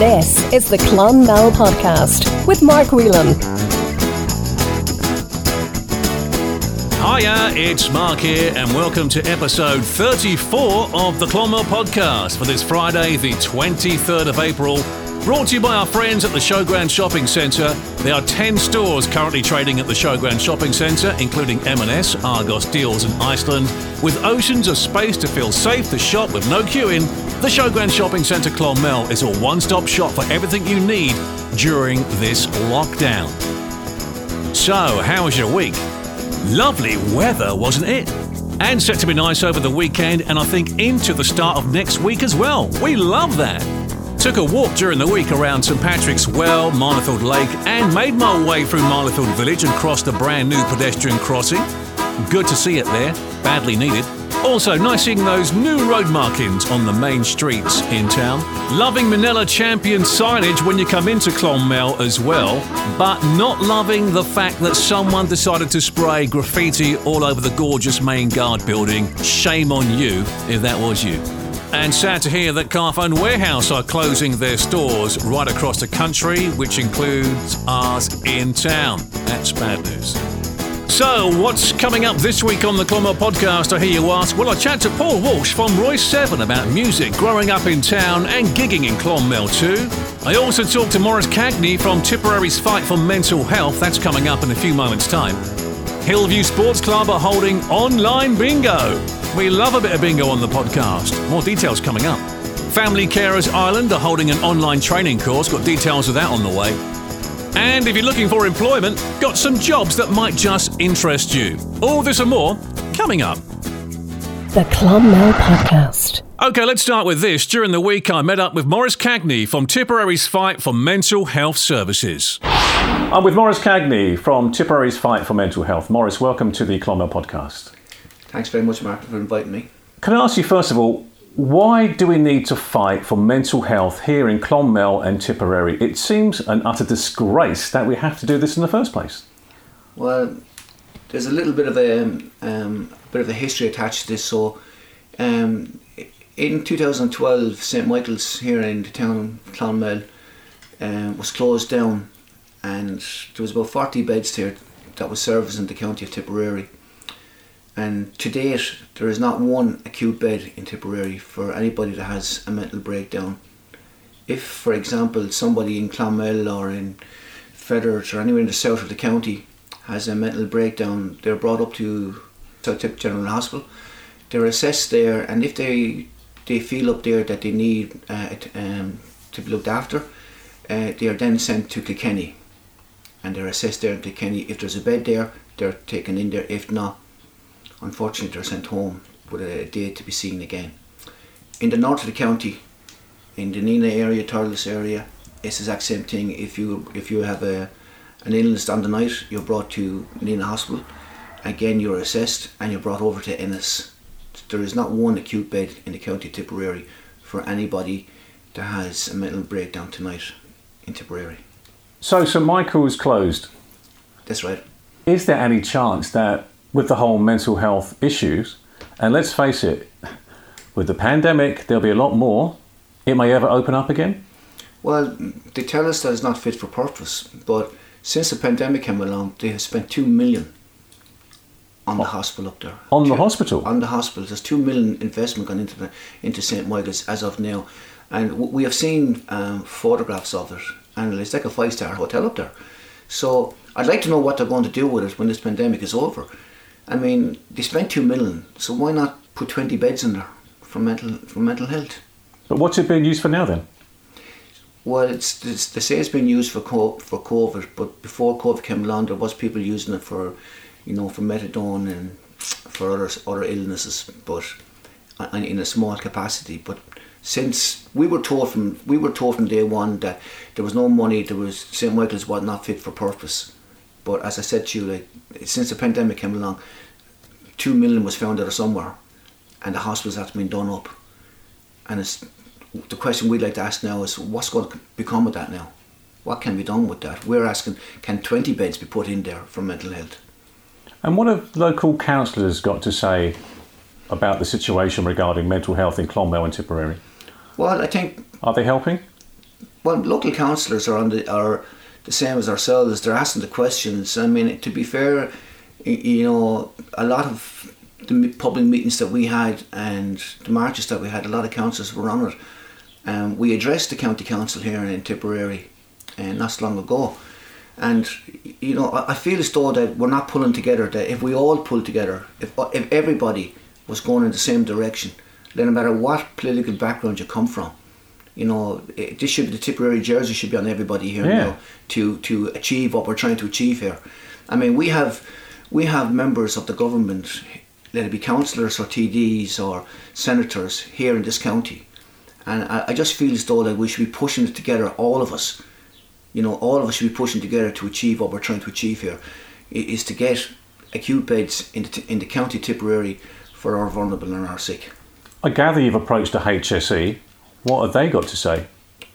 This is the Clonmel Podcast with Mark Whelan. Hiya, it's Mark here, and welcome to episode 34 of the Clonmel Podcast for this Friday, the 23rd of April. Brought to you by our friends at the Showground Shopping Centre. There are 10 stores currently trading at the Showground Shopping Centre, including M&S, Argos, Deals and Iceland. With oceans of space to feel safe to shop with no queuing, the Showground Shopping Centre Clonmel is a one-stop shop for everything you need during this lockdown. So, how was your week? Lovely weather, wasn't it? And set to be nice over the weekend, and I think into the start of next week as well. We love that. Took a walk during the week around St Patrick's Well, Marleyfield Lake, and made my way through Marleyfield Village and crossed a brand new pedestrian crossing. Good to see it there, badly needed. Also, nice seeing those new road markings on the main streets in town. Loving Manila Champion signage when you come into Clonmel as well, but not loving the fact that someone decided to spray graffiti all over the gorgeous main guard building. Shame on you if that was you. And sad to hear that Carphone Warehouse are closing their stores right across the country, which includes ours in town. That's bad news. So, what's coming up this week on the Clonmel podcast? I hear you ask. Well, I chat to Paul Walsh from Royseven about music, growing up in town, and gigging in Clonmel too. I also talk to Maurice Cagney from Tipperary's Fight for Mental Health. That's coming up in a few moments' time. Hillview Sports Club are holding online bingo. We love a bit of bingo on the podcast. More details coming up. Family Carers Ireland are holding an online training course. Got details of that on the way. And if you're looking for employment, got some jobs that might just interest you. All this and more coming up. The Clonmel Podcast. Okay, let's start with this. During the week, I met up with Maurice Cagney from Tipperary's Fight for Mental Health Services. I'm with Maurice Cagney from Tipperary's Fight for Mental Health. Maurice, welcome to the Clonmel Podcast. Thanks very much, Mark, for inviting me. Can I ask you, first of all, why do we need to fight for mental health here in Clonmel and Tipperary? It seems an utter disgrace that we have to do this in the first place. Well, there's a little bit of a um, bit of a history attached to this. So, um, in 2012, St Michael's here in the town of Clonmel um, was closed down, and there was about 40 beds there that was servicing the county of Tipperary. And to date, there is not one acute bed in Tipperary for anybody that has a mental breakdown. If, for example, somebody in Clonmel or in Fethard or anywhere in the south of the county has a mental breakdown, they're brought up to Tip General Hospital. They're assessed there, and if they they feel up there that they need uh, um, to be looked after, uh, they are then sent to Kilkenny, and they're assessed there in Kilkenny. If there's a bed there, they're taken in there. If not, unfortunately they're sent home with a date to be seen again. In the north of the county, in the Nenagh area, Thurles area, it's the exact same thing. If you if you have a an illness on the night, you're brought to Nenagh Hospital. Again, you're assessed and you're brought over to Ennis. There is not one acute bed in the county of Tipperary for anybody that has a mental breakdown tonight in Tipperary. So, St Michael's closed. That's right. Is there any chance that with the whole mental health issues, and let's face it, with the pandemic, there'll be a lot more. It may ever open up again. Well, they tell us that it's not fit for purpose, but since the pandemic came along, they have spent two million on the hospital up there. On the hospital? On the hospital, there's two million investment gone into the into St Michael's as of now, and w- we have seen um, photographs of it, and it's like a five star hotel up there. So I'd like to know what they're going to do with it when this pandemic is over. I mean, they spent two million, so why not put twenty beds in there for mental for mental health? But what's it being used for now then? Well, it's, it's they say it's been used for co- for COVID, but before COVID came along, there was people using it for, you know, for methadone and for other other illnesses, but uh, in a small capacity. But since we were told from we were told from day one that there was no money, there was St Michael's was not fit for purpose. But as I said to you, like since the pandemic came along, two million was found out somewhere, and the hospitals have been done up, and it's the question we'd like to ask now is what's going to become of that now? What can be done with that? We're asking, can 20 beds be put in there for mental health? And what have local councillors got to say about the situation regarding mental health in Clonmel and Tipperary? Well, I think Are they helping? well, local councillors are on the are the same as ourselves. They're asking the questions. I mean, to be fair, you know, a lot of the public meetings that we had and the marches that we had, a lot of councillors were on it. Um, we addressed the county council here in Tipperary, uh, not so long ago, and you know, I I feel as though that we're not pulling together. That if we all pull together, if if everybody was going in the same direction, then no matter what political background you come from, you know, it, this should be the Tipperary jersey should be on everybody here Yeah. now to to achieve what we're trying to achieve here. I mean, we have we have members of the government, let it be councillors or TDs or senators here in this county, and I, I just feel as though that we should be pushing it together, all of us. You know, all of us should be pushing together to achieve what we're trying to achieve here, i- to get acute beds in the, in the county Tipperary for our vulnerable and our sick. I gather you've approached the HSE. What have they got to say?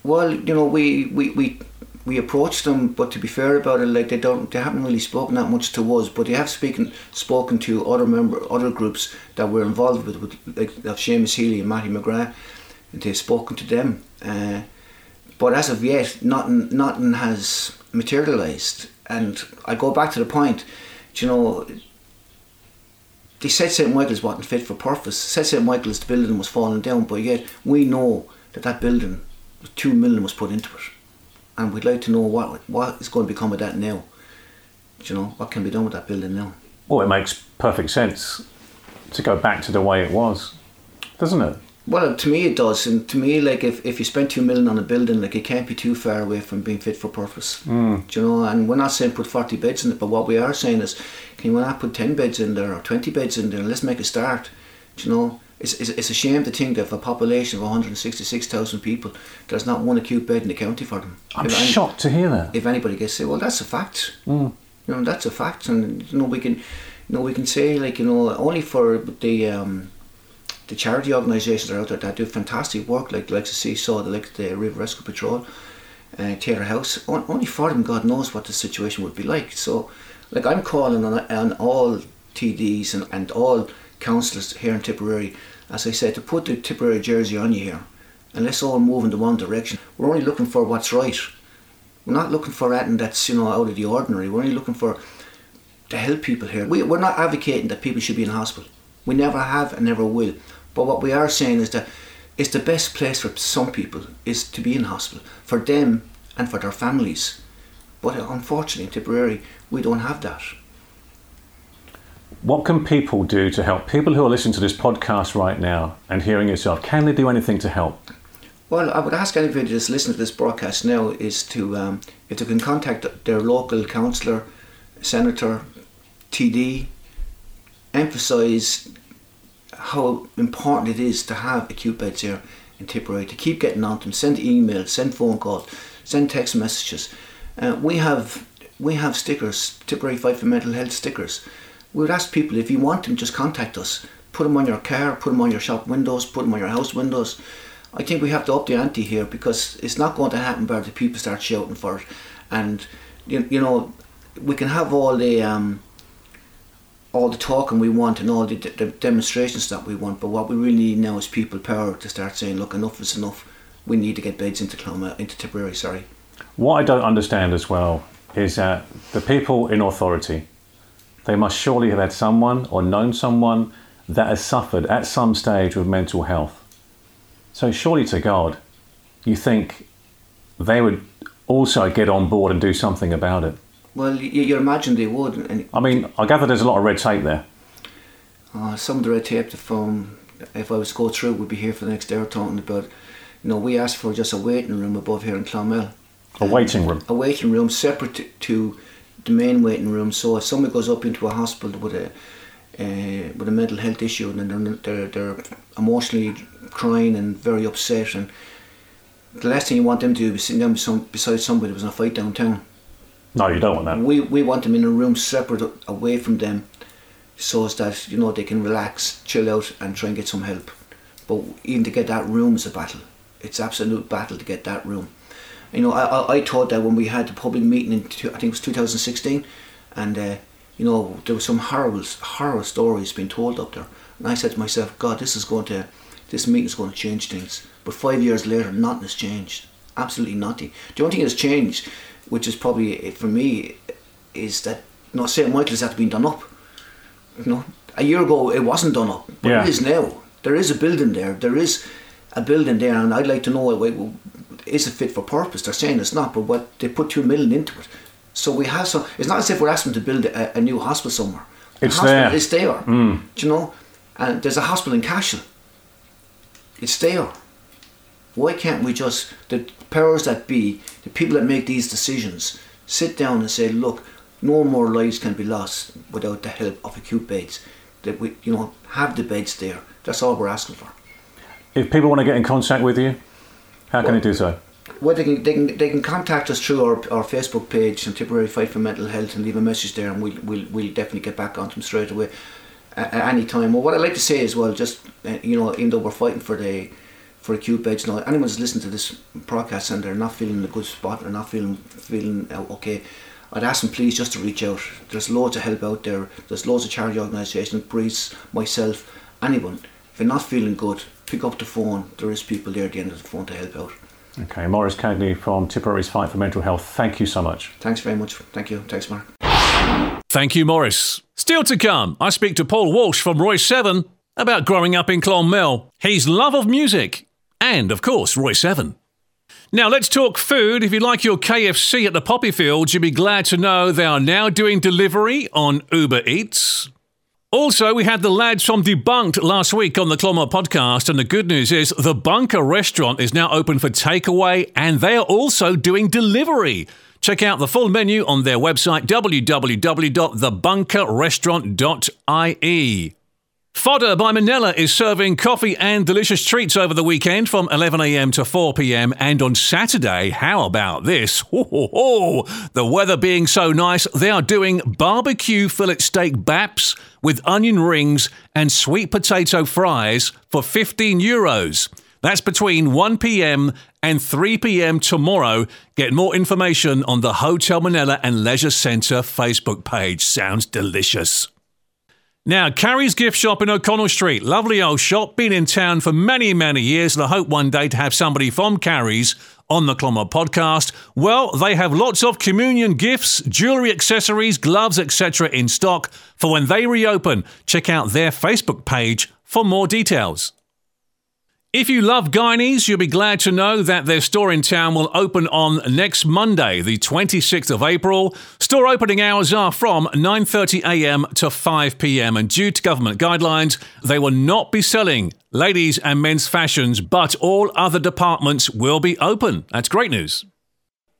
Well, you know, we, we, we, we approached them, but to be fair about it, like they don't, they haven't really spoken that much to us. But they have spoken spoken to other member, other groups that we're involved with, with like Seamus Healy and Matty McGrath, and they've spoken to them. Uh, but as of yet, nothing, nothing has materialised. And I go back to the point, you know, they said St Michael's wasn't fit for purpose. Said St Michael's the building was falling down, but yet we know that that building, two million was put into it, and we'd like to know what what is going to become of that now. Do you know what can be done with that building now? Well, it makes perfect sense to go back to the way it was, doesn't it? Well, to me it does, and to me, like if, if you spend two million on a building, like it can't be too far away from being fit for purpose. Mm. Do you know? And we're not saying put forty beds in it, but what we are saying is, can you not put ten beds in there or twenty beds in there? and Let's make a start. Do you know? It's, it's, it's a shame to think that of a population of 166,000 people, there's not one acute bed in the county for them. I'm If any- shocked to hear that. if anybody gets say, well, that's a fact. You know, that's a fact, and you know we can, you know, we can say like you know only for the um, the charity organisations that are out there that do fantastic work, like like the Seesaw, the like the River Rescue Patrol, uh, Taylor House. On, only for them, God knows what the situation would be like. So, like I'm calling on, on all TDs and, and all councillors here in Tipperary, as I said, to put the Tipperary jersey on you here, and let's all move in the one direction. We're only looking for what's right. We're not looking for anything that's you know out of the ordinary. We're only looking for to help people here. We, we're not advocating that people should be in hospital. We never have and never will. But what we are saying is that it's the best place for some people is to be in hospital for them and for their families. But unfortunately, in Tipperary, we don't have that. What can people do to help? People who are listening to this podcast right now and hearing yourself, can they do anything to help? Well, I would ask anybody that's listening to this broadcast now is to, um, if they can contact their local councillor, senator, TD, emphasise how important it is to have acute beds here in Tipperary, to keep getting on to them, send emails, send phone calls, send text messages. Uh, we have we have stickers, Tipperary Fight for Mental Health stickers. We would ask people if you want them, just contact us. Put them on your car, put them on your shop windows, put them on your house windows. I think we have to up the ante here because it's not going to happen where the people start shouting for it. And you, you know, we can have all the um, all the talking we want and all the, the demonstrations that we want, but what we really need now is people power to start saying, look, enough is enough. We need to get beds into Clonmel, into Tipperary. Sorry. What I don't understand as well is that the people in authority, they must surely have had someone or known someone that has suffered at some stage with mental health. So, surely to God, you think they would also get on board and do something about it. Well, you, you imagine they would, and I mean, I gather there's a lot of red tape there. uh, some of the red tape the phone, if I was to go through, would be here for the next hour talking about. You know, we asked for just a waiting room above here in Clonmel. A waiting room. a waiting room separate to the main waiting room. So if somebody goes up into a hospital with a uh, with a mental health issue and they're, they're they're emotionally crying and very upset, and the last thing you want them to do is sitting down beside somebody who was in a fight downtown. No, you don't want that. We we want them in a room separate away from them, so as that you know they can relax, chill out, and try and get some help. But even to get that room is a battle. It's absolute battle to get that room. You know, I, I, I thought that when we had the public meeting in two, I think it was 2016, and uh, you know there were some horrible horror stories being told up there, and I said to myself, God, this is going to this meeting is going to change things. But five years later, nothing has changed. absolutely nothing. The only thing that's changed, which is probably for me, is that you know, St Michael's had been done up. You know, a year ago it wasn't done up, but Yeah. it is now. There is a building there. There is a building there, and I'd like to know is it fit for purpose? They're saying it's not, but what they put two million into it. So we have some. It's not as if we're asking them to build a, a new hospital somewhere. The It's hospital there. It's there. Hmm. Do you know? And there's a hospital in Cashel. It's there. Why can't we just the powers that be, the people that make these decisions, sit down and say, look, no more lives can be lost without the help of acute beds. That we, you know, have the beds there. That's all we're asking for. If people want to get in contact with you, how can they do so? Well, they can, they can, they can contact us through our, our Facebook page and Tipperary Fight for Mental Health and leave a message there, and we'll, we'll, we'll definitely get back on them straight away at, any time. Well, what I'd like to say as well, just, uh, you know, even though we're fighting for the for acute beds now, anyone's listening to this broadcast and they're not feeling in a good spot or not feeling feeling uh, okay, I'd ask them please just to reach out. There's loads of help out there. There's loads of charity organisations, Breeze, myself, anyone. If you're not feeling good, pick up the phone. There is people there at the end of the phone to help out. Okay, Maurice Cagney from Tipperary's Fight for Mental Health. Thank you so much. Thanks very much. Thank you. Thanks, Mark. Thank you, Maurice. Still to come, I speak to Paul Walsh from Royseven about growing up in Clonmel, his love of music, and, of course, Royseven. Now, let's talk food. If you like your KFC at the Poppy Fields, you'll be glad to know they are now doing delivery on Uber Eats. Also, we had the lads from Debunked last week on the Clonmel podcast, and the good news is the Bunker restaurant is now open for takeaway and they are also doing delivery. Check out the full menu on their website www.thebunkerrestaurant.ie. Fodder by Minella is serving coffee and delicious treats over the weekend from 11am to 4pm. And on Saturday, how about this? Ho, ho, ho. The weather being so nice, they are doing barbecue fillet steak baps with onion rings and sweet potato fries for 15 euros. That's between 1pm and 3pm tomorrow. Get more information on the Hotel Minella and Leisure Centre Facebook page. Sounds delicious. Now, Carrie's Gift Shop in O'Connell Street. Lovely old shop, been in town for many, many years, and I hope one day to have somebody from Carrie's on the Clonmel podcast. Well, they have lots of communion gifts, jewellery accessories, gloves, etc. in stock for when they reopen. Check out their Facebook page for more details. If you love Guineys, you'll be glad to know that their store in town will open on next Monday, the 26th of April. Store opening hours are from 9:30am to 5pm and due to government guidelines, they will not be selling ladies and men's fashions, but all other departments will be open. That's great news.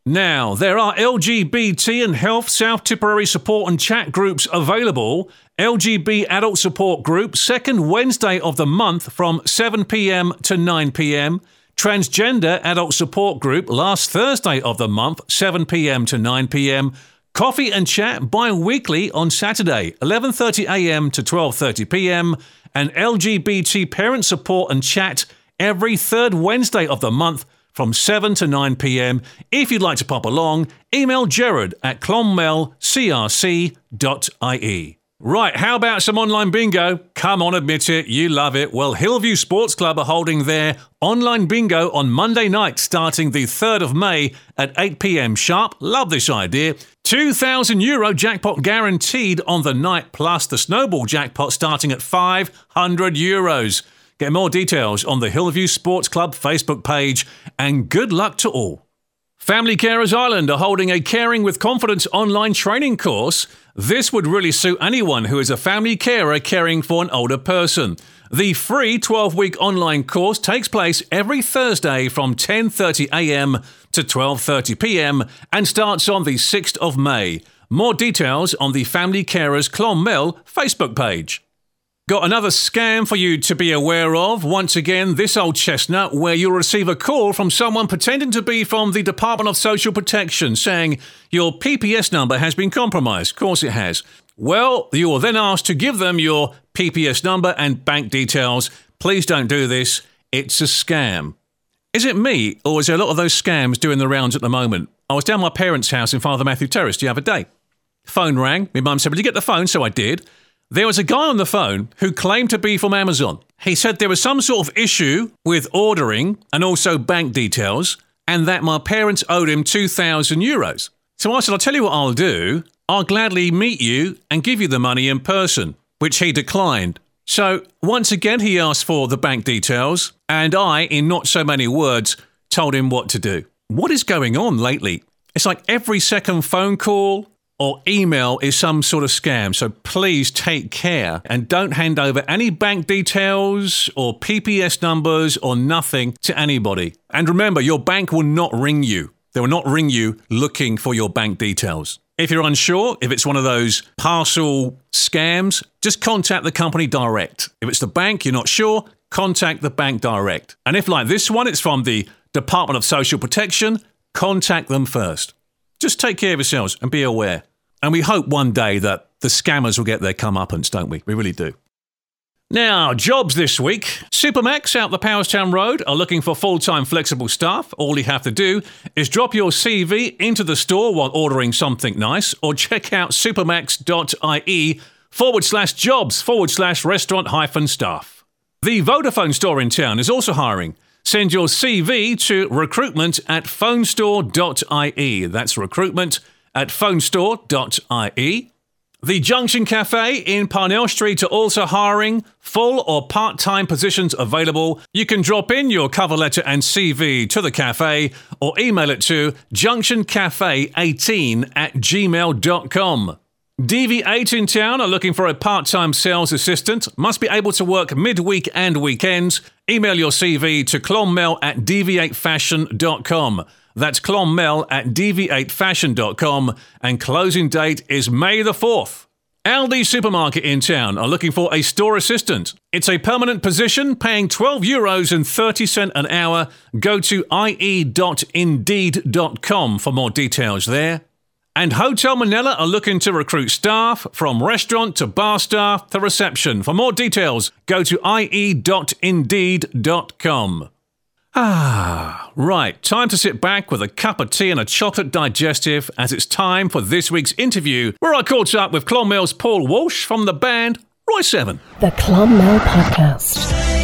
Now, there are LGBT and Health South Tipperary support and chat groups available. LGB Adult Support Group, second Wednesday of the month from 7pm to 9pm. Transgender Adult Support Group, last Thursday of the month, 7pm to 9pm. Coffee and chat bi-weekly on Saturday, 11.30am to 12.30pm. And LGBT Parent Support and Chat every third Wednesday of the month from 7 to 9 pm. If you'd like to pop along, email Gerard at clonmelcrc.ie. Right, how about some online bingo? Come on, admit it, you love it. Well, Hillview Sports Club are holding their online bingo on Monday night, starting the 3rd of May at 8 pm sharp. Love this idea. 2,000 euro jackpot guaranteed on the night, plus the snowball jackpot starting at 500 euros. Get more details on the Hillview Sports Club Facebook page, and good luck to all. Family Carers Ireland are holding a Caring with Confidence online training course. This would really suit anyone who is a family carer caring for an older person. The free 12-week online course takes place every Thursday from 10:30 a.m. to 12:30 p.m. and starts on the 6th of May. More details on the Family Carers Clonmel Facebook page. Got another scam for you to be aware of. Once again, this old chestnut, where you'll receive a call from someone pretending to be from the Department of Social Protection saying your PPS number has been compromised. Of course, it has. Well, you are then asked to give them your PPS number and bank details. Please don't do this. It's a scam. Is it me, or is there a lot of those scams doing the rounds at the moment? I was down my parents' house in Father Matthew Terrace the other day. Phone rang. My mum said, Will you get the phone? So I did. There was a guy on the phone who claimed to be from Amazon. He said there was some sort of issue with ordering and also bank details. and that my parents owed him 2,000 euros. So I said, I'll tell you what I'll do. I'll gladly meet you and give you the money in person, which he declined. So once again, he asked for the bank details, and I, in not so many words, told him what to do. What is going on lately? It's like every second phone call or email is some sort of scam. So please take care and don't hand over any bank details or PPS numbers or nothing to anybody. And remember, your bank will not ring you. They will not ring you looking for your bank details. If you're unsure, if it's one of those parcel scams, just contact the company direct. If it's the bank, you're not sure, contact the bank direct. And if, like this one, it's from the Department of Social Protection, contact them first. Just take care of yourselves and be aware. And we hope one day that the scammers will get their comeuppance, don't we? We really do. Now, jobs this week. Supermax out the Powerstown Road are looking for full time flexible staff. All you have to do is drop your CV into the store while ordering something nice or check out supermax.ie forward slash jobs forward slash restaurant hyphen staff. The Vodafone store in town is also hiring. Send your CV to recruitment at phonestore.ie. That's recruitment at phonestore.ie. The Junction Cafe in Parnell Street are also hiring full or part time positions available. You can drop in your cover letter and CV to the cafe or email it to junctioncafe18 at gmail.com. DV8 in town are looking for a part time sales assistant. Must be able to work midweek and weekends. Email your CV to clonmel at dv8fashion.com. That's clonmel at dv8fashion.com. And closing date is May the 4th. Aldi Supermarket in town are looking for a store assistant. It's a permanent position paying 12 euros and 30 cent an hour. Go to ie.indeed.com for more details there. And Hotel Minella are looking to recruit staff from restaurant to bar staff to reception. For more details, go to ie.indeed.com. Ah, right. Time to sit back with a cup of tea and a chocolate digestive as it's time for this week's interview, where I caught up with Clonmel's Paul Walsh from the band Royseven. The Clonmel Podcast.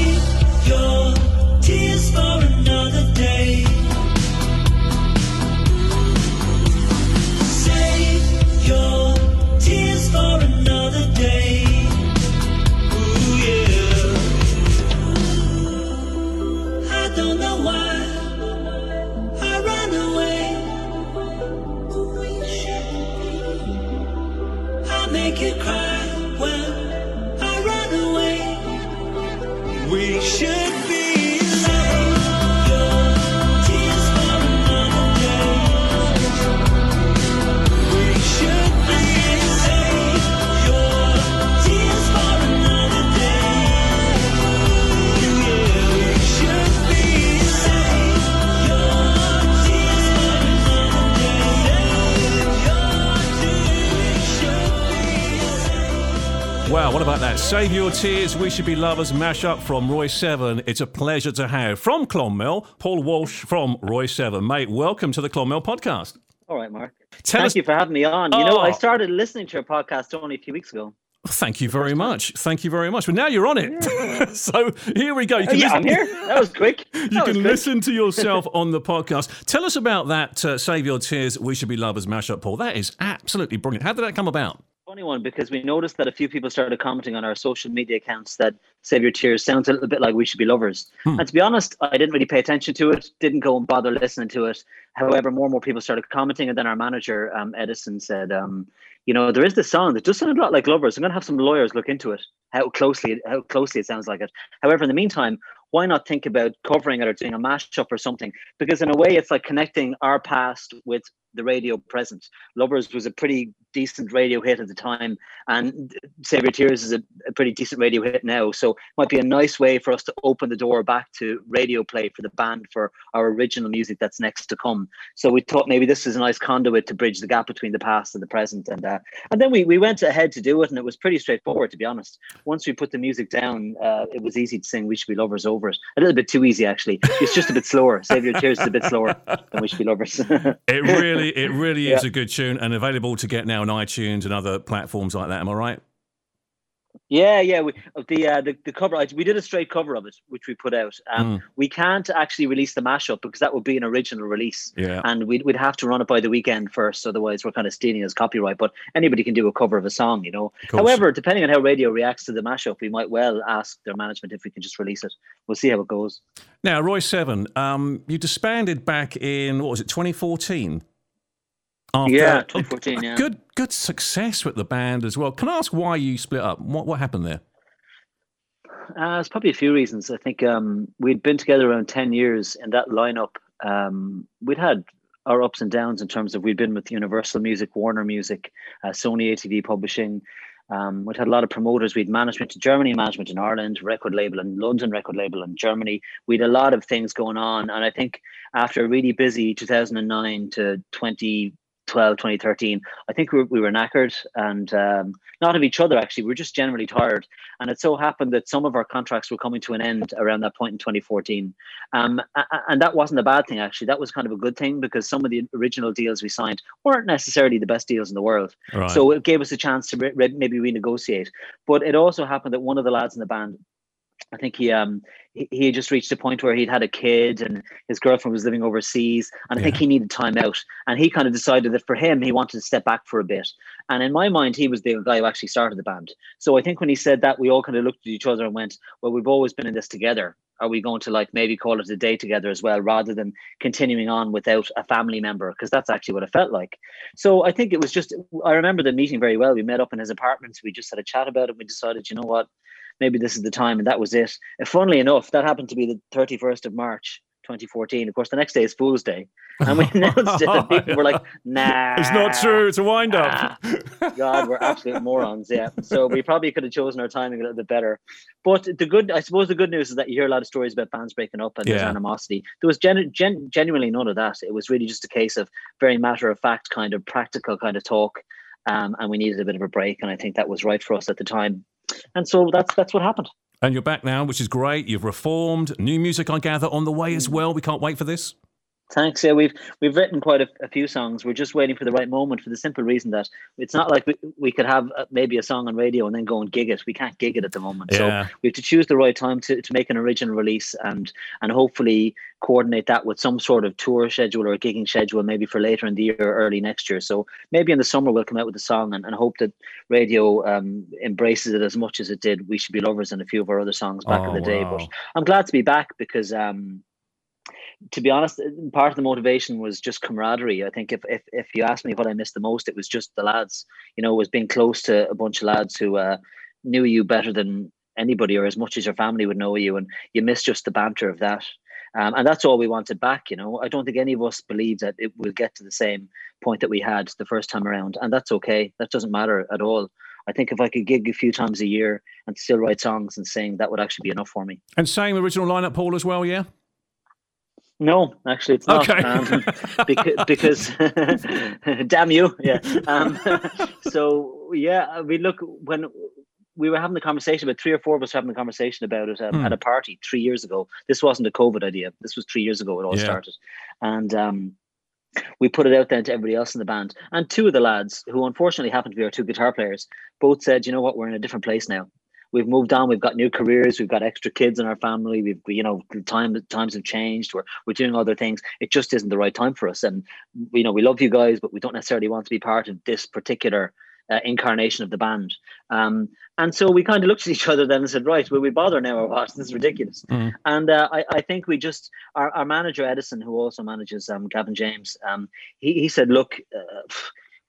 Wow, what about that? Save Your Tears, We Should Be Lovers mashup from Royseven. It's a pleasure to have from Clonmel, Paul Walsh from Royseven. Mate, welcome to the Clonmel podcast. All right, Mark. Tell Thank us- you for having me on. You know, I Oh. started listening to your podcast only a few weeks ago. Thank you very much. Thank you very much. Well, now you're on it. so here we go. You Oh, yeah, listen- I'm here. That was quick. You was can quick. listen to yourself on the podcast. Tell us about that uh, Save Your Tears, We Should Be Lovers mashup, Paul. That is absolutely brilliant. How did that come about? Funny one because we noticed that a few people started commenting on our social media accounts that Save Your Tears sounds a little bit like We Should Be Lovers. Hmm. And to be honest, I didn't really pay attention to it, didn't go and bother listening to it. However, more and more people started commenting. And then our manager, um, Edison, said, um, you know, there is this song that does sound a lot like Lovers. I'm going to have some lawyers look into it, how closely, how closely it sounds like it. However, in the meantime, why not think about covering it or doing a mashup or something? Because in a way, it's like connecting our past with the radio present. Lovers was a pretty decent radio hit at the time, and Save Your Tears is a, a pretty decent radio hit now. So it might be a nice way for us to open the door back to radio play for the band for our original music that's next to come. So we thought maybe this is a nice conduit to bridge the gap between the past and the present. And uh, and then we, we went ahead to do it, and it was pretty straightforward, to be honest. Once we put the music down, uh, it was easy to sing We Should Be Lovers over it. A little bit too easy, actually. It's just a bit slower. Save Your Tears is a bit slower than We Should Be Lovers. It really, it really is a good tune and available to get now on iTunes and other platforms like that. Am I right? Yeah, yeah. We, the uh, the the cover. We did a straight cover of it, which we put out. Um, Mm. We can't actually release the mashup because that would be an original release, Yeah. and we'd we'd have to run it by the Weeknd first. Otherwise, we're kind of stealing his copyright. But anybody can do a cover of a song, you know. However, depending on how radio reacts to the mashup, we might well ask their management if we can just release it. We'll see how it goes. Now, Royseven, um, you disbanded back in what was it, 2014? After Yeah, 2014, yeah. Good, good success with the band as well. Can I ask why you split up? What what happened there? Uh, there's probably a few reasons. I think um, we'd been together around 10 years in that lineup. Um, we'd had our ups and downs in terms of we'd been with Universal Music, Warner Music, uh, Sony ATV Publishing. Um, we'd had a lot of promoters. We'd management in Germany, management in Ireland, record label in London, record label in Germany. We'd a lot of things going on. And I think after a really busy 2009 to 2012, 2013, I think we were, we were knackered and um, not of each other, actually. We were just generally tired. And it so happened that some of our contracts were coming to an end around that point in 2014. Um, and that wasn't a bad thing, actually. That was kind of a good thing because some of the original deals we signed weren't necessarily the best deals in the world. Right. So it gave us a chance to re- re- maybe renegotiate. But it also happened that one of the lads in the band, I think he um he, he had just reached a point where he'd had a kid and his girlfriend was living overseas, and I think he needed time out. And he kind of decided that for him, he wanted to step back for a bit. And in my mind, he was the guy who actually started the band. So I think when he said that, we all kind of looked at each other and went, "Well, we've always been in this together." Are we going to like maybe call it a day together as well, rather than continuing on without a family member? Because that's actually what it felt like. So I think it was just, I remember the meeting very well. We met up in his apartment. We just had a chat about it. We decided, you know what, maybe this is the time. And that was it. And funnily enough, that happened to be the 31st of March, 2014. Of course, the next day is Fool's Day. And we announced it. And people were like, nah. it's not true. It's a wind up. God, we're absolute morons. Yeah. So we probably could have chosen our timing a little bit better. But the good, I suppose, the good news is that you hear a lot of stories about bands breaking up and there's animosity. There was gen- gen- genuinely none of that. It was really just a case of very matter of fact, kind of practical kind of talk. Um, and we needed a bit of a break, and I think that was right for us at the time. And so that's that's what happened. and you're back now, which is great. You've reformed. New music, I gather, on the way as mm. well. We can't wait for this. Thanks. Yeah, we've we've written quite a, a few songs. We're just waiting for the right moment for the simple reason that it's not like we, we could have uh, maybe a song on radio and then go and gig it. We can't gig it at the moment. Yeah. So we have to choose the right time to, to make an original release and and hopefully coordinate that with some sort of tour schedule or a gigging schedule maybe for later in the year or early next year. So maybe in the summer we'll come out with a song and, and hope that radio um, embraces it as much as it did. We should be lovers and a few of our other songs back Oh, in the day. wow. But I'm glad to be back because um to be honest, part of the motivation was just camaraderie. I think if if if you ask me what I missed the most, it was just the lads. You know, was being close to a bunch of lads who uh, knew you better than anybody, or as much as your family would know you, and you miss just the banter of that. Um, and that's all we wanted back. You know, I don't think any of us believe that it will get to the same point that we had the first time around, and that's okay. That doesn't matter at all. I think if I could gig a few times a year and still write songs and sing, that would actually be enough for me. And same original lineup, Paul, as well, yeah? No, actually, it's not. Okay. Um, because, because damn you, yeah. Um, so yeah, we look when we were having the conversation, about three or four of us were having the conversation about it um, Hmm. at a party three years ago. This wasn't a COVID idea. This was three years ago. It all Yeah. started, and um, we put it out then to everybody else in the band. And two of the lads, who unfortunately happened to be our two guitar players, both said, "You know what? We're in a different place now." We've moved on. We've got new careers. We've got extra kids in our family. We've, you know, time times have changed. We're we're doing other things. It just isn't the right time for us. And you know, we love you guys, but we don't necessarily want to be part of this particular uh, incarnation of the band. Um, and so we kind of looked at each other then and said, right, will we bother now or what? This is ridiculous. Mm. And uh, I, I think we just, our, our manager, Edison, who also manages um, Gavin James, um, he, he said, look, uh,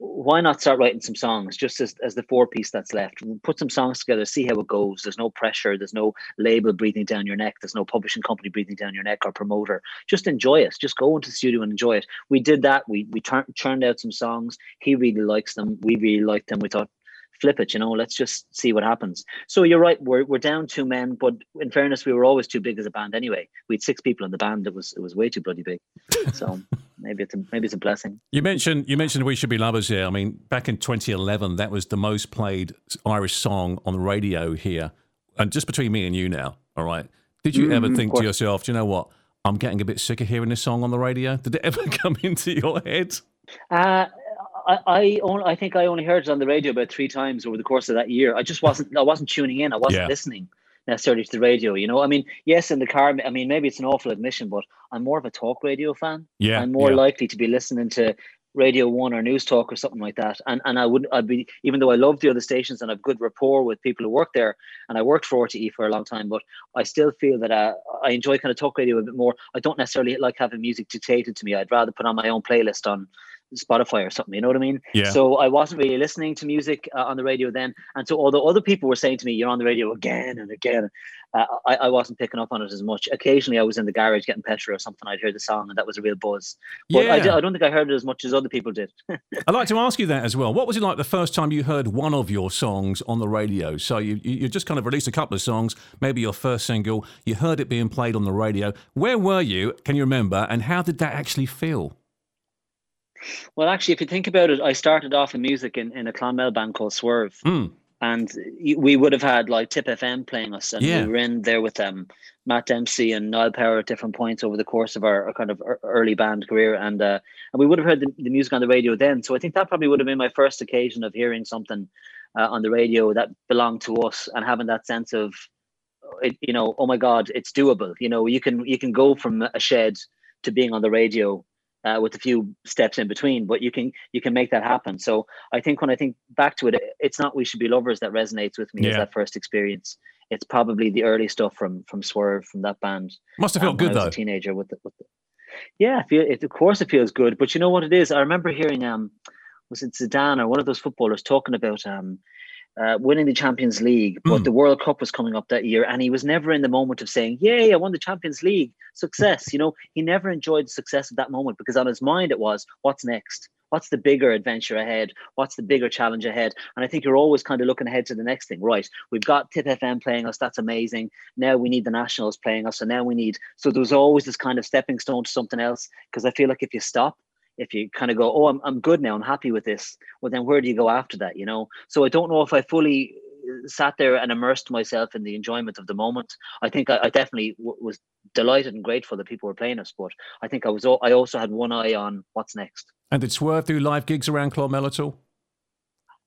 why not start writing some songs just as, as the four piece that's left? Put some songs together, see how it goes. There's no pressure, there's no label breathing down your neck, there's no publishing company breathing down your neck or promoter. Just enjoy it. Just go into the studio and enjoy it. We did that. We we turn, churned out some songs. He really likes them. We really liked them. We thought, flip it, you know, let's just see what happens. So you're right, we're we're down two men, but in fairness, we were always too big as a band anyway. We had six people in the band. It was it was way too bloody big. So maybe it's a maybe it's a blessing. You mentioned you mentioned we should be lovers here. I mean, back in 2011, that was the most played Irish song on the radio here, and just between me and you now. All right. Did you ever Mhm, think to yourself, do you know what? I'm getting a bit sick of hearing this song on the radio. Did it ever come into your head? Uh, I I, only, I think I only heard it on the radio about three times over the course of that year. I just wasn't I wasn't tuning in. I wasn't Yeah. listening necessarily to the radio. You know, I mean, yes, in the car. I mean, maybe it's an awful admission, but I'm more of a talk radio fan. Yeah, I'm more yeah. likely to be listening to Radio One or News Talk or something like that. And and I wouldn't I'd be even though I love the other stations and I've good rapport with people who work there, and I worked for RTE for a long time, but I still feel that uh, I enjoy kind of talk radio a bit more. I don't necessarily like having music dictated to me. I'd rather put on my own playlist on Spotify or something. You know what I mean? Yeah. So I wasn't really listening to music uh, on the radio then, and so although other people were saying to me, "You're on the radio again and again," uh, I, I wasn't picking up on it as much. Occasionally, I was in the garage getting petrol or something. I'd hear the song, and that was a real buzz. But I, Yeah. di- I don't think I heard it as much as other people did. I'd like to ask you that as well. What was it like the first time you heard one of your songs on the radio? So you you just kind of released a couple of songs, maybe your first single. You heard it being played on the radio. Where were you? Can you remember? And how did that actually feel? Well, actually, if you think about it, I started off in music in, in a Clonmel band called Swerve. Mm. and we would have had like Tipp FM playing us, and Yeah. we were in there with um, Matt Dempsey and Niall Power at different points over the course of our, our kind of early band career, and uh, and we would have heard the, the music on the radio then. So I think that probably would have been my first occasion of hearing something uh, on the radio that belonged to us, and having that sense of, it, you know, oh my God, it's doable. You know, you can you can go from a shed to being on the radio. Uh, with a few steps in between, but you can you can make that happen. So I think when I think back to it, it's not "We Should Be Lovers" that resonates with me Yeah. as that first experience. It's probably the early stuff from from Swerve from that band. Must have um, felt when good though. a teenager with the, with the yeah, it. Of course, it feels good. But you know what it is? I remember hearing um, was it Zidane or one of those footballers talking about um, uh, winning the Champions League, but Mm. the World Cup was coming up that year, and he was never in the moment of saying, "Yay, I won the Champions League, success." you know, he never enjoyed the success of that moment because on his mind it was, "What's next? What's the bigger adventure ahead? What's the bigger challenge ahead?" And I think you're always kind of looking ahead to the next thing. Right, we've got Tipp FM playing us. That's amazing. Now we need the Nationals playing us, and now we need. So there was always this kind of stepping stone to something else. Because I feel like if you stop, if you kind of go, oh, I'm, I'm good now, I'm happy with this, well, then where do you go after that, you know? So I don't know if I fully uh, sat there and immersed myself in the enjoyment of the moment. I think I, I definitely w- was delighted and grateful that people were playing us, but I think I was, I also had one eye on what's next. And did Swerve do live gigs around Clonmel at all?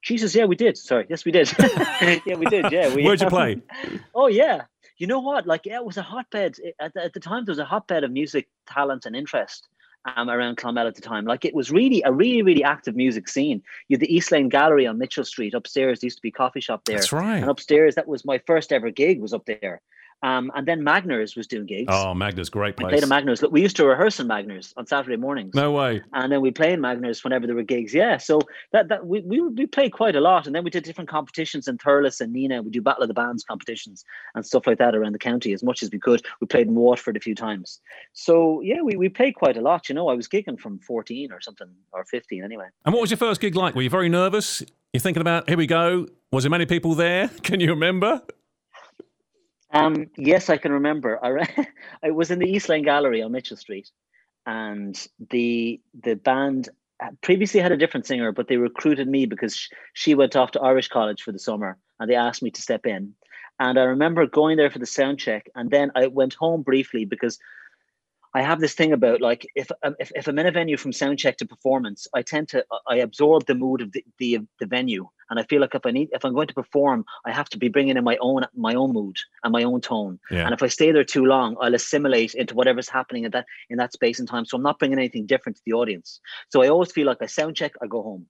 Jesus, yeah, we did. Sorry, yes, we did. yeah, we did. Yeah, we. Where'd you play? Oh yeah, you know what? Like, yeah, it was a hotbed at the, at the time. There was a hotbed of music talent and interest um, around Clonmel at the time. Like, it was really a really really active music scene. You had the East Lane Gallery on Mitchell Street upstairs. There used to be a coffee shop there, That's right. and upstairs that was my first ever gig was up there. Um, and then Magners was doing gigs. Oh, Magners great we place. played at Magners. Look, we used to rehearse in Magners on Saturday mornings No way. and then we play in Magners whenever there were gigs. Yeah, so that that we we we played quite a lot, and then we did different competitions in Thurles and Nenagh. We do Battle of the Bands competitions and stuff like that around the county as much as we could. We played in Waterford a few times, so yeah, we we played quite a lot. You know, I was gigging from fourteen or something or fifteen anyway. And what was your first gig like? Were you very nervous? You're thinking about, here we go. Was there many people there? Can you remember? Um, yes, I can remember. I re- I was in the East Lane Gallery on Mitchell Street, and the the band uh, previously had a different singer, but they recruited me because sh- she went off to Irish College for the summer, and they asked me to step in. And I remember going there for the sound check, and then I went home briefly because I have this thing about like if um, if, if I'm in a venue from sound check to performance, I tend to I absorb the mood of the, the the venue, and I feel like if I need if I'm going to perform, I have to be bringing in my own my own mood and my own tone. Yeah. And if I stay there too long, I'll assimilate into whatever's happening in that in that space and time. So I'm not bringing anything different to the audience. So I always feel like I sound check, I go home.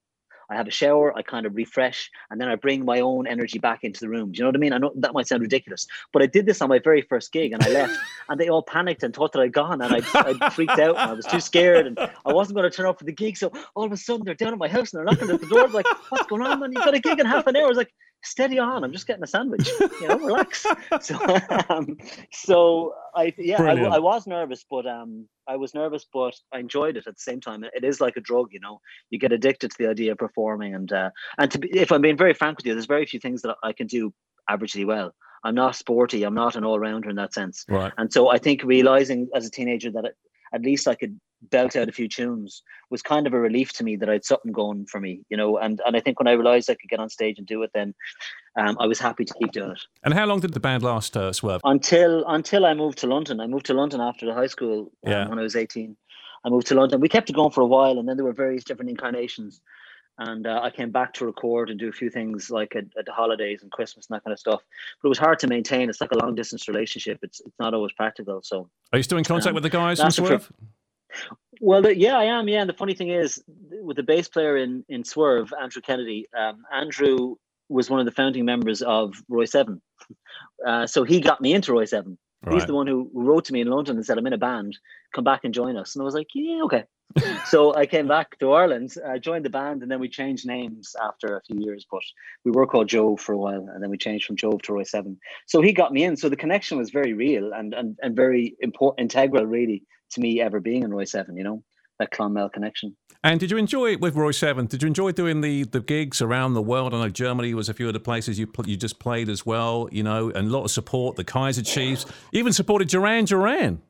I have a shower, I kind of refresh, and then I bring my own energy back into the room. Do you know what I mean? I know that might sound ridiculous, but I did this on my very first gig and I left, and they all panicked and thought that I'd gone, and I, I freaked out and I was too scared, and I wasn't going to turn up for the gig. So all of a sudden, they're down at my house and they're knocking at the door, like, "What's going on, man? You've got a gig in half an hour." I was like, "Steady on, I'm just getting a sandwich, you know, relax." So, um, so I yeah, I, I was nervous, but um, I was nervous, but I enjoyed it at the same time. It is like a drug, you know. You get addicted to the idea of performing, and uh, and to be, if I'm being very frank with you, there's very few things that I can do averagely well. I'm not sporty. I'm not an all rounder in that sense. Right. And so I think realizing as a teenager that it, at least I could belt out a few tunes was kind of a relief to me that I had something going for me, you know. And and I think when I realized I could get on stage and do it, then um, I was happy to keep doing it And how long did the band last, uh, Swerve? until until I moved to London. I moved to London after the high school um, Yeah. when I was eighteen. I moved to London. We kept it going for a while, and then there were various different incarnations. And uh, I came back to record and do a few things like at, at the holidays and Christmas and that kind of stuff. But it was hard to maintain. It's like a long distance relationship. It's it's not always practical. So Are you still in contact Um, with the guys from that's the trip. Swerve? Well, the- yeah, I am. Yeah, and the funny thing is, with the bass player in in Swerve, Andrew Kennedy. Um, Andrew was one of the founding members of Royseven, uh, so he got me into Royseven. He's the one who wrote to me in London and said, "I'm in a band. Come back and join us." And I was like, "Yeah, okay." So I came back to Ireland, I joined the band, and then we changed names after a few years. But we were called Jove for a while, and then we changed from Jove to Royseven. So he got me in. So the connection was very real and and and very important, integral, really, to me ever being in Royseven. You know that Clonmel connection. And did you enjoy it with Royseven? Did you enjoy doing the, the gigs around the world? I know Germany was a few of the places you you just played as well. You know, and a lot of support. The Kaiser Chiefs even supported Duran Duran.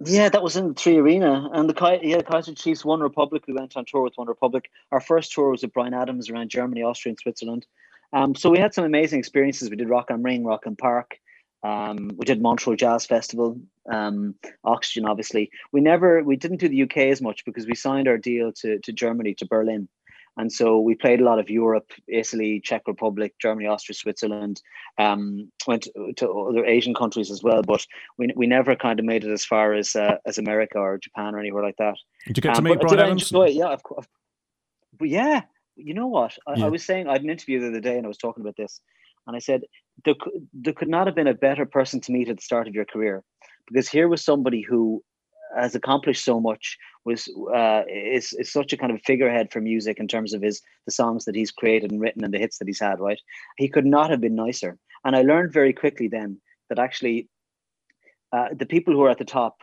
Yeah, that was in the Three Arena, and the yeah, Kaiser Chiefs OneRepublic. We went on tour with OneRepublic. Our first tour was with Bryan Adams around Germany, Austria, and Switzerland. Um, so we had some amazing experiences. We did Rock am Ring, Rock im Park. Um, we did Montreal Jazz Festival, um, Oxegen. Obviously, we never we didn't do the UK as much because we signed our deal to to Germany to Berlin, and so we played a lot of Europe, Italy, Czech Republic, Germany, Austria, Switzerland. Um, went to, other Asian countries as well, but we, we never kind of made it as far as uh, as America or Japan or anywhere like that. Did you get to Um, meet Bryan Adams? Yeah, of course. But yeah, you know what? I, Yeah. I was saying I had an interview the other day, and I was talking about this, and I said there could, there could not have been a better person to meet at the start of your career, because here was somebody who has accomplished so much, was uh, is is such a kind of figurehead for music in terms of his the songs that he's created and written and the hits that he's had. Right, he could not have been nicer, and I learned very quickly then that actually uh, the people who are at the top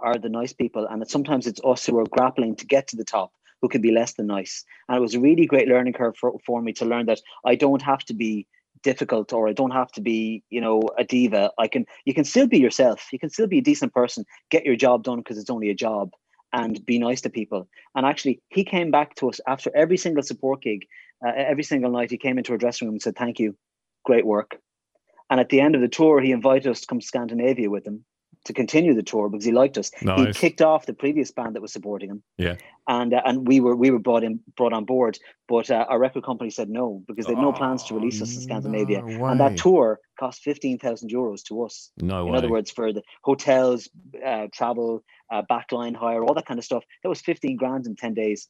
are the nice people, and that sometimes it's us who are grappling to get to the top who can be less than nice. And it was a really great learning curve for, for me to learn that I don't have to be difficult or I don't have to be, you know, a diva. I can you can still be yourself. You can still be a decent person, get your job done because it's only a job and be nice to people. And actually he came back to us after every single support gig, uh, every single night he came into our dressing room and said, "Thank you. Great work." And at the end of the tour, he invited us to come to Scandinavia with him to continue the tour because he liked us. He kicked off the previous band that was supporting him Yeah. and uh, and we were we were brought in brought on board, but uh, our record company said no because they had no plans to Oh, release us in Scandinavia, no and that tour cost fifteen thousand euros to us. No In way. other words, for the hotels, uh, travel, uh, backline hire, all that kind of stuff, that was fifteen grand in ten days.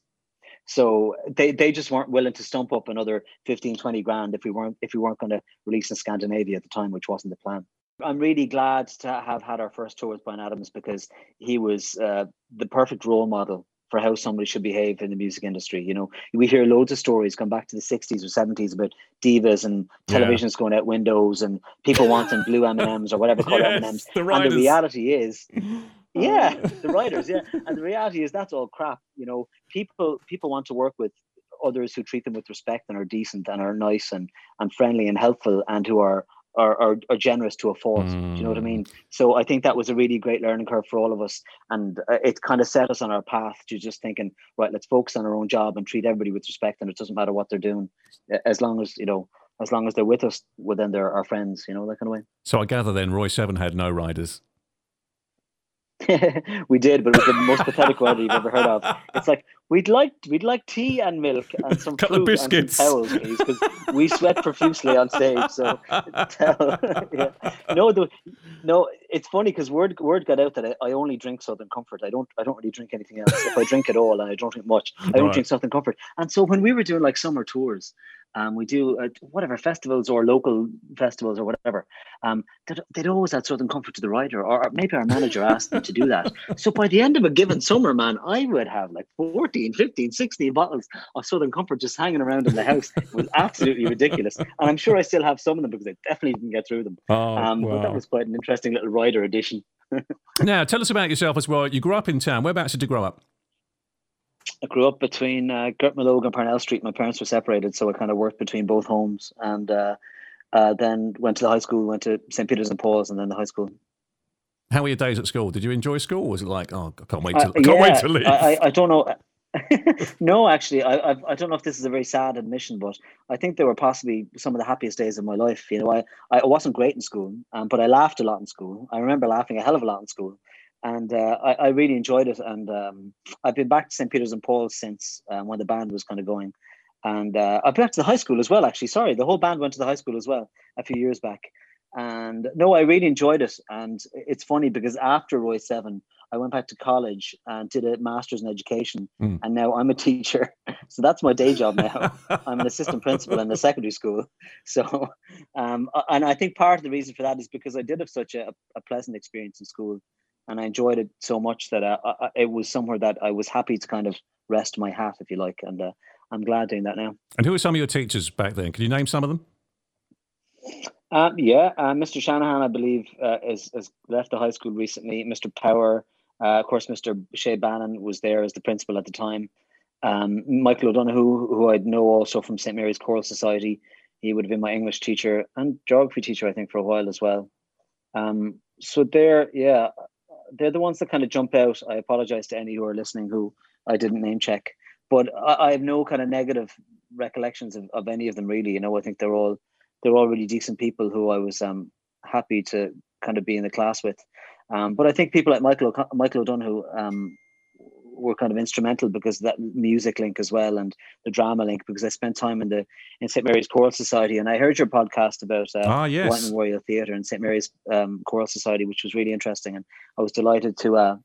So they, they just weren't willing to stump up another 15, 20 grand if we weren't if we weren't going to release in Scandinavia at the time, which wasn't the plan. I'm really glad to have had our first tour with Bryan Adams because he was uh, the perfect role model for how somebody should behave in the music industry. You know, we hear loads of stories going back to the 60s or 70s about divas and Yeah. televisions going out windows and people wanting blue M&Ms or whatever color Yes, M&Ms. the And the reality is, yeah, the writers, yeah. And the reality is that's all crap. You know, people people want to work with others who treat them with respect and are decent and are nice and and friendly and helpful and who are are, are, are generous to a fault. Do you know what I mean? So I think that was a really great learning curve for all of us, and uh, it kind of set us on our path to just thinking, right, let's focus on our own job and treat everybody with respect, and it doesn't matter what they're doing, as long as you know, as long as they're with us, well, then they're our friends. You know that kind of way. So I gather then Royseven had no riders. we did, but it was the most pathetic rider you've ever heard of. It's like we'd like we'd like tea and milk and some Couple of fruit and some biscuits. towels, please, because we sweat profusely on stage. So yeah. no, the, no, it's funny because word word got out that I, I only drink Southern Comfort. I don't I don't really drink anything else. If I drink at all, and I don't drink much, I don't Right. drink Southern Comfort. And so when we were doing like summer tours, um, we do uh, whatever festivals or local festivals or whatever. Um, they'd, they'd always add Southern Comfort to the rider, or or maybe our manager asked them to do that. So by the end of a given summer, man, I would have like 14, 15, 16 bottles of Southern Comfort just hanging around in the house. It was absolutely ridiculous. And I'm sure I still have some of them because I definitely didn't get through them. Oh, Um, But that was quite an interesting little rider edition. Now, tell us about yourself as well. You grew up in town. Whereabouts did you grow up? I grew up between uh, Gert Malone and Parnell Street. My parents were separated, so I kind of worked between both homes. And uh, uh, then went to the high school, went to St. Peter's and Paul's, and then the high school. How were your days at school? Did you enjoy school? Was it like, oh, I can't wait Uh, to, I can't wait to leave? I, I, I don't know. no, actually, I, I I don't know if this is a very sad admission, but I think they were possibly some of the happiest days of my life. You know, I I wasn't great in school, um, but I laughed a lot in school. I remember laughing a hell of a lot in school. And uh, I, I really enjoyed it. And um, I've been back to St. Peter's and Paul's since um, when the band was kind of going. And uh, I've been back to the high school as well, actually. Sorry, the whole band went to the high school as well a few years back. And no, I really enjoyed it. And it's funny because after Royseven, I went back to college and did a master's in education. Mm. And now I'm a teacher. So that's my day job now. I'm an assistant principal in a secondary school. So, um, and I think part of the reason for that is because I did have such a, a pleasant experience in school and I enjoyed it so much that uh, I, I, it was somewhere that I was happy to kind of rest my hat, if you like. And uh, I'm glad doing that now. And who were some of your teachers back then? Can you name some of them? Um, yeah, uh, Mr. Shanahan, I believe, uh, is has left the high school recently. Mr. Power, uh, of course, Mr. Shea Bannon was there as the principal at the time. Um, Michael O'Donoghue, who I know also from St Mary's Choral Society, he would have been my English teacher and geography teacher, I think, for a while as well. Um, so they're yeah, they're the ones that kind of jump out. I apologize to any who are listening who I didn't name check, but I, I have no kind of negative recollections of, of any of them really. You know, I think they're all they're all really decent people who I was um happy to kind of be in the class with. Um, but I think people like Michael Michael O'Donoghue um, were kind of instrumental because of that music link as well and the drama link because I spent time in the in St Mary's Choral Society and I heard your podcast about uh, Ah, yes. White Memorial Theatre and St Mary's um, Choral Society, which was really interesting and I was delighted to uh,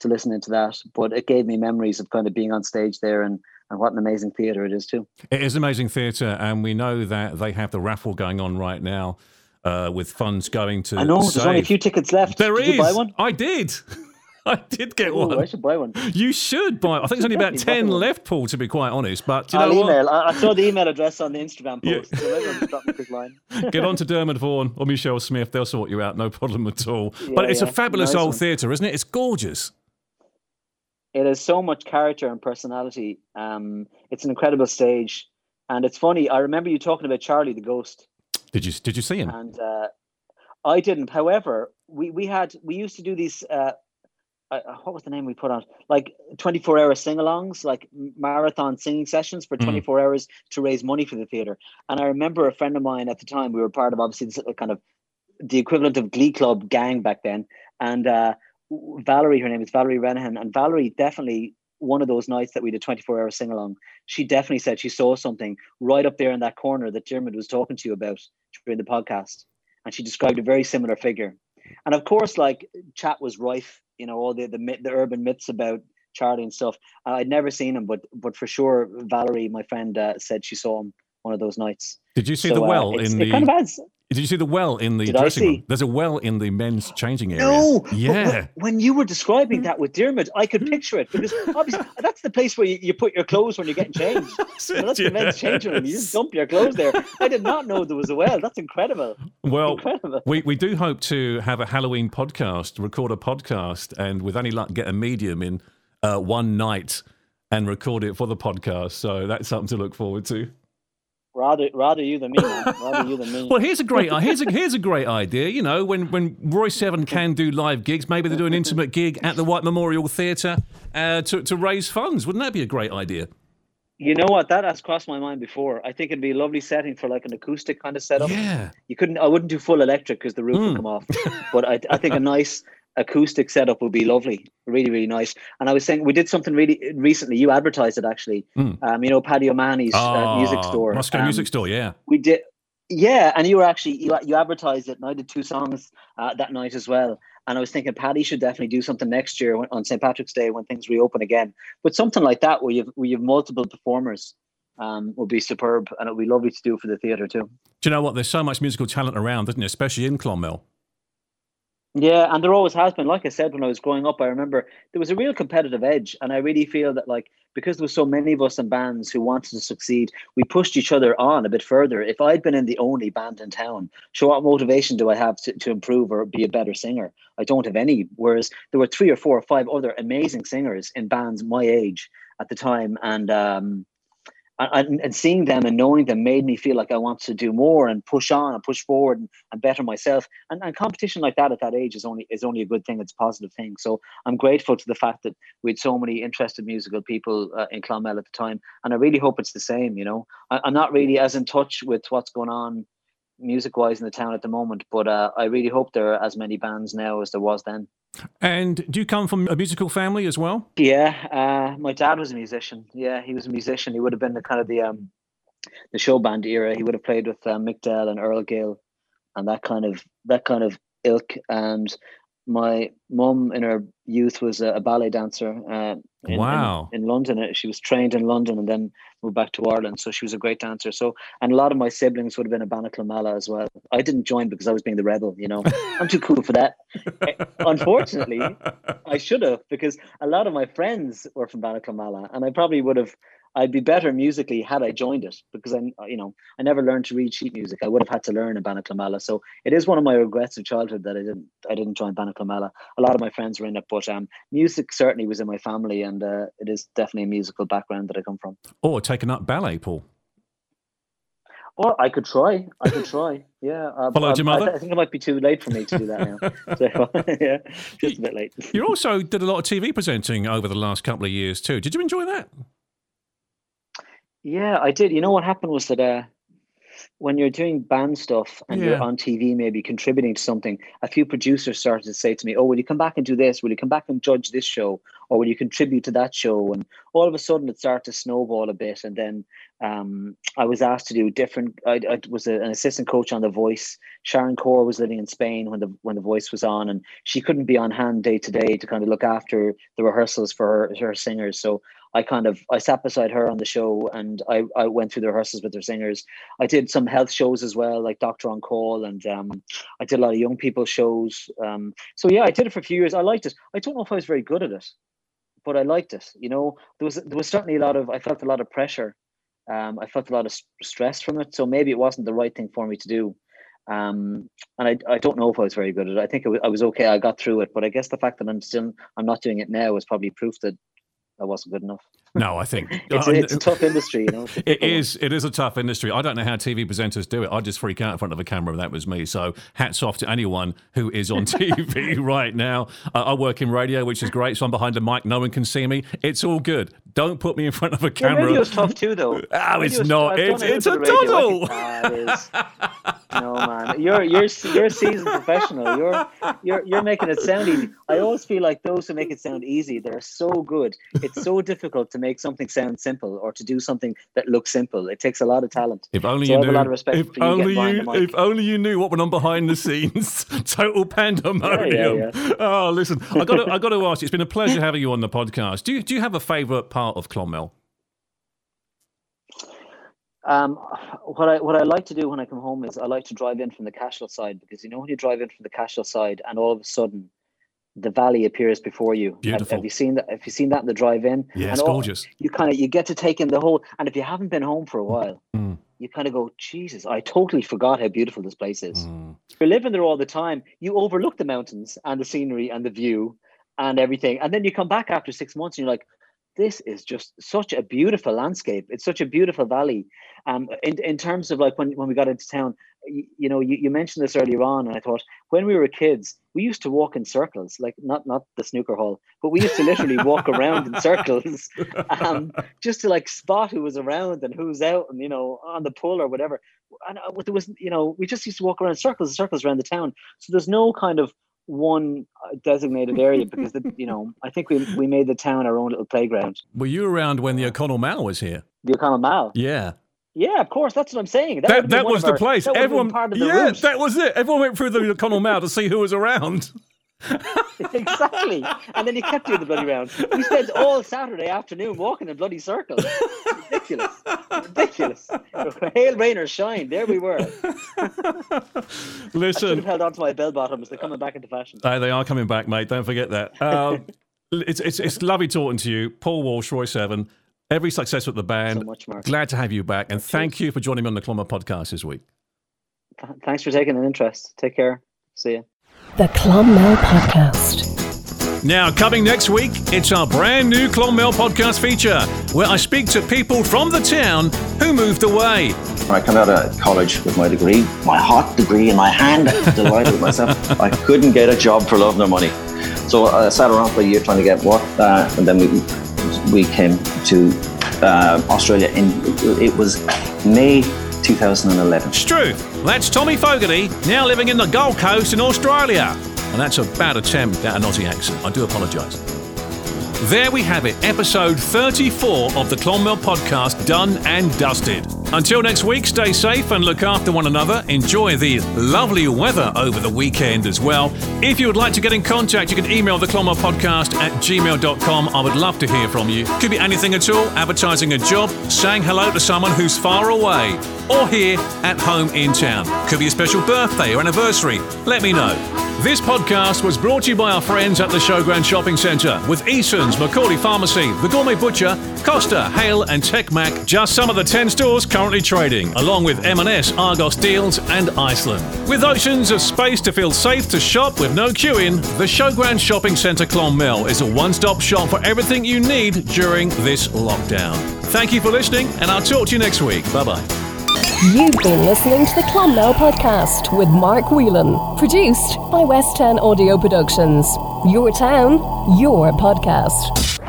to listen into that. But it gave me memories of kind of being on stage there and and what an amazing theatre it is too. It is amazing theatre, and we know that they have the raffle going on right now uh, with funds going to. I know there's only a few tickets left. There Did is. you buy one? I did. I did get Ooh, one. I should buy one. You should buy. I think there's only about ten left, Paul. To be quite honest, but you I'll know what? email. I, I saw the email address on the Instagram Yeah. post. So everyone just drop me a quick line. Get on to Dermot Vaughan or Michelle Smith. They'll sort you out, no problem at all. but Yeah, it's a fabulous Nice old theatre, isn't it? It's gorgeous. it has so much character and personality. Um, it's an incredible stage, and it's funny. I remember you talking about Charlie the Ghost, Did you Did you see him? and uh, I didn't. However, we we had we used to do these. Uh, uh, what was the name we put on? Like twenty four hour sing alongs, like marathon singing sessions for Mm. twenty four hours to raise money for the theater. And I remember a friend of mine at the time. We were part of obviously this kind of the equivalent of Glee Club gang back then, and. uh Valerie, her name is Valerie Renahan, and Valerie definitely one of those nights that we did 24 hour sing along. She definitely said she saw something right up there in that corner that Dermot was talking to you about during the podcast, and she described a very similar figure. And of course, like chat was rife, you know, all the the, myth, the urban myths about Charlie and stuff. I'd never seen him, but but for sure, Valerie, my friend, uh, said she saw him one of those nights. Did you see So, the uh, well it's- in the? kind of adds Did you see the well in the Did dressing room? There's a well in the men's changing area. No, Yeah. when- you were describing that with Dermot, I could picture it because obviously that's the place where you, you put your clothes when you're getting changed. So that's the men's changing room. You just dump your clothes there. I did not know there was a well. That's incredible. Well, Incredible. we, we do hope to have a Halloween podcast, record a podcast, and with any luck, get a medium in uh, one night and record it for the podcast. So that's something to look forward to. Rather, rather you than me. Rather you than me. Well, here's a great here's a here's a great idea. You know, when when Royseven can do live gigs, maybe they do an intimate gig at the White Memorial Theatre uh, to to raise funds. Wouldn't that be a great idea? You know what? That has crossed my mind before. I think it'd be a lovely setting for like an acoustic kind of setup. Yeah. You couldn't. I wouldn't do full electric because the roof Mm. would come off. But I, I think a nice acoustic setup would be lovely. Really, really nice. And I was saying we did something really recently. You advertised it actually. Mm. Um, you know, Paddy O'Mahony's uh, music Ah, store. Moscow Um, Music Store. Yeah. We did. Yeah, and you were actually you, you advertised it, and I did two songs uh, that night as well. And I was thinking Paddy should definitely do something next year when, on St Patrick's Day when things reopen again. But something like that where you've where you've multiple performers um, would be superb, and it would be lovely to do for the theatre too. Do you know what? There's so much musical talent around, isn't there? Especially in Clonmel. Yeah, and there always has been. Like I said, when I was growing up, I remember there was a real competitive edge, and I really feel that like because there was so many of us in bands who wanted to succeed, we pushed each other on a bit further. If I'd been in the only band in town, so what motivation do I have to, to improve or be a better singer? I don't have any. Whereas there were three or four or five other amazing singers in bands my age at the time, and um, and, and seeing them and knowing them made me feel like I want to do more and push on and push forward and, and better myself. And, and competition like that at that age is only is only a good thing. It's a positive thing. So I'm grateful to the fact that we had so many interested musical people uh, in Clonmel at the time, and I really hope it's the same. You know, I, I'm not really as in touch with what's going on music wise in the town at the moment. But uh, I really hope there are as many bands now as there was then. And do you come from a musical family as well? Yeah, uh, my dad was a musician. Yeah, he was a musician. He would have been the kind of the um, the show band era. He would have played with uh, Mick Dell and Earl Gill, and that kind of that kind of ilk. And my mum in her youth was a, a ballet dancer. Uh, in, in- Wow. In, London, Uh, she was trained in London and then moved back to Ireland. So she was a great dancer. So and a lot of my siblings would have been a Banna Chluain Meala as well. I didn't join because I was being the rebel. You know, I'm too cool for that. Unfortunately, I should have because a lot of my friends were from Banna Chluain Meala, and I probably would have. I'd be better musically had I joined it because I, you know, I never learned to read sheet music. I would have had to learn in Banna Chluain Meala. So it is one of my regrets of childhood that I didn't. I didn't join Banna Chluain Meala. A lot of my friends were in it, but um, music certainly was in my family, and uh, it is definitely a musical background that I come from. Or taken up ballet, Paul? Or I could try. I could try. Yeah. Uh, Followed your I- mother? I, think it might be too late for me to do that now. so, yeah, just a bit late. You also did a lot of TV presenting over the last couple of years too. Did you enjoy that? Yeah, I did. You know what happened was that uh, when you're doing band stuff and Yeah. you're on TV, maybe contributing to something, a few producers started to say to me, "Oh, will you come back and do this? Will you come back and judge this show, or will you contribute to that show?" And all of a sudden, it started to snowball a bit. And then um, I was asked to do different. I, I was a- an assistant coach on The Voice. Sharon Corr was living in Spain when the when The Voice was on, and she couldn't be on hand day to day to kind of look after the rehearsals for her, her singers. So I kind of I sat beside her on the show and I, I went through the rehearsals with her singers. I did some health shows as well, like Doctor on Call, and um, I did a lot of young people shows. Um, so yeah, I did it for a few years. I liked it. I don't know if I was very good at it, but I liked it. You know, there was there was certainly a lot of I felt a lot of pressure. Um, I felt a lot of stress from it, so maybe it wasn't the right thing for me to do. Um, and I, I don't know if I was very good at it. I think it I was okay. I got through it, but I guess the fact that I'm still I'm not doing it now is probably proof that I wasn't good enough. No, I think It's, I- it's a tough industry, you know. a It is. It is a tough industry. I don't know how TV presenters do it. I just freak out in front of a camera. and That was me. So hats off to anyone who is on TV right now. Uh, I work in radio, which is great. So I'm behind a mic. No one can see me. It's all good. Don't put me in front of a Yeah, camera. radio's tough too, though. Oh, it's Radio's- not. It's- it's a little bit of radio. doddle. I think- it is. No man, you're you're you're a seasoned professional. You're you're you're making it sound easy. I always feel like those who make it sound easy, they're so good. It's so difficult to make something sound simple or to do something that looks simple. It takes a lot of talent. If only So you I have knew. a lot of respect if for you only you, if only you knew what went on behind the scenes. Total pandemonium. Yeah, Oh, listen, I got to, I got to ask. you, It's been a pleasure having you on the podcast. Do you, do you have a favourite part of Clonmel? Um, what I what I like to do when I come home is I like to drive in from the Cashel side because you know when you drive in from the Cashel side and all of a sudden the valley appears before you. Have- Beautiful. Have, you seen that? Have you seen that in the drive in? Yeah, it's all- gorgeous. You kind of you get to take in the whole. And if you haven't been home for a while, Mm. you kind of go, Jesus, I totally forgot how beautiful this place is. Mm. You're living there all the time. You overlook the mountains and the scenery and the view and everything, and then you come back after six months and you're like. This is just such a beautiful landscape. It's such a beautiful valley. Um, in, in terms of like when, when we got into town, you, you know, you, you mentioned this earlier on, and I thought when we were kids, we used to walk in circles, like not not the snooker hall, but we used to literally walk around in circles, um, just to like spot who was around and who's out, and you know, on the pull or whatever. And uh, there was, you know, we just used to walk around in circles and circles around the town. So there's no kind of one uh, designated area because the, you know, I think we we made the town our own little playground. Were you around when the O'Connell Mall was here? The O'Connell Mall. Yeah. Yeah, of course. That's what I'm saying. That, would've that was of the our- place. that Everyone, part of the yeah, route. that was it. Everyone went through the O'Connell Mall to see who was around. exactly. And then he kept doing the bloody round. We spent all Saturday afternoon walking in bloody circles. Ridiculous. Ridiculous. Hail, rain, or shine. There we were. I should have Listen, held on to my bell bottoms. They're coming back into fashion. Hey, they are coming back, mate. Don't forget that. Um, it's, it's, it's lovely talking to you. Paul Walsh, Royseven. Every success with the band. So much, Mark. Glad to have you back. And thank you for joining me on the Clonmel podcast this week. Thanks for taking an interest. Take care. See you. The Clonmel Podcast. Now, coming next week, it's our brand new Clonmel podcast feature where I speak to people from the town who moved away. When I come out of college with my degree, my hot degree in my hand, delighted with myself. I couldn't get a job for love nor money. So I sat around for a year trying to get work, uh, and then we we came to uh, Australia. In it was May 2011. Struth. That's Tommy Fogarty, now living in the Gold Coast in Australia. And that's a bad attempt at an Aussie accent. I do apologise. There we have it, episode 34 of the Clonmel podcast done and dusted. Until next week, stay safe and look after one another. Enjoy the lovely weather over the weekend as well. If you would like to get in contact, you can email the Clonmel podcast at gmail.com. I would love to hear from you. Could be anything at all advertising a job, saying hello to someone who's far away, or here at home in town. Could be a special birthday or anniversary. Let me know. This podcast was brought to you by our friends at the Showground Shopping Centre with Eason's, Macaulay Pharmacy, The Gourmet Butcher, Costa, Hale and TechMac, just some of the 10 stores currently trading, along with M&S, Argos Deals and Iceland. With oceans of space to feel safe to shop with no queuing, the Showground Shopping Centre Clonmel is a one-stop shop for everything you need during this lockdown. Thank you for listening and I'll talk to you next week. Bye-bye. You've been listening to the Clonmel podcast with Mark Whelan, produced by West 10 Audio Productions. Your town, your podcast.